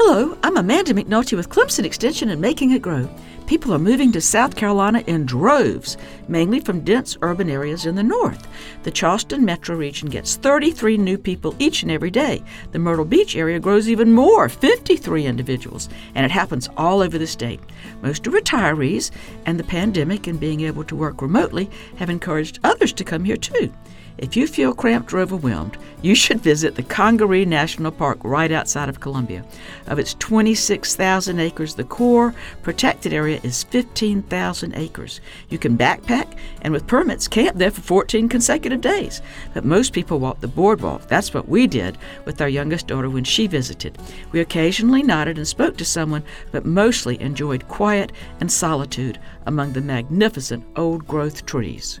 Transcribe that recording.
Hello, I'm Amanda McNulty with Clemson Extension and Making It Grow. People are moving to South Carolina in droves, mainly from dense urban areas in the north. The Charleston metro region gets 33 new people each and every day. The Myrtle Beach area grows even more, 53 individuals, and it happens all over the state. Most are retirees, and the pandemic and being able to work remotely have encouraged others to come here too. If you feel cramped or overwhelmed, you should visit the Congaree National Park right outside of Columbia. Of its 26,000 acres, the core protected area is 15,000 acres. You can backpack and with permits camp there for 14 consecutive days. But most people walk the boardwalk. That's what we did with our youngest daughter when she visited. We occasionally nodded and spoke to someone, but mostly enjoyed quiet and solitude among the magnificent old growth trees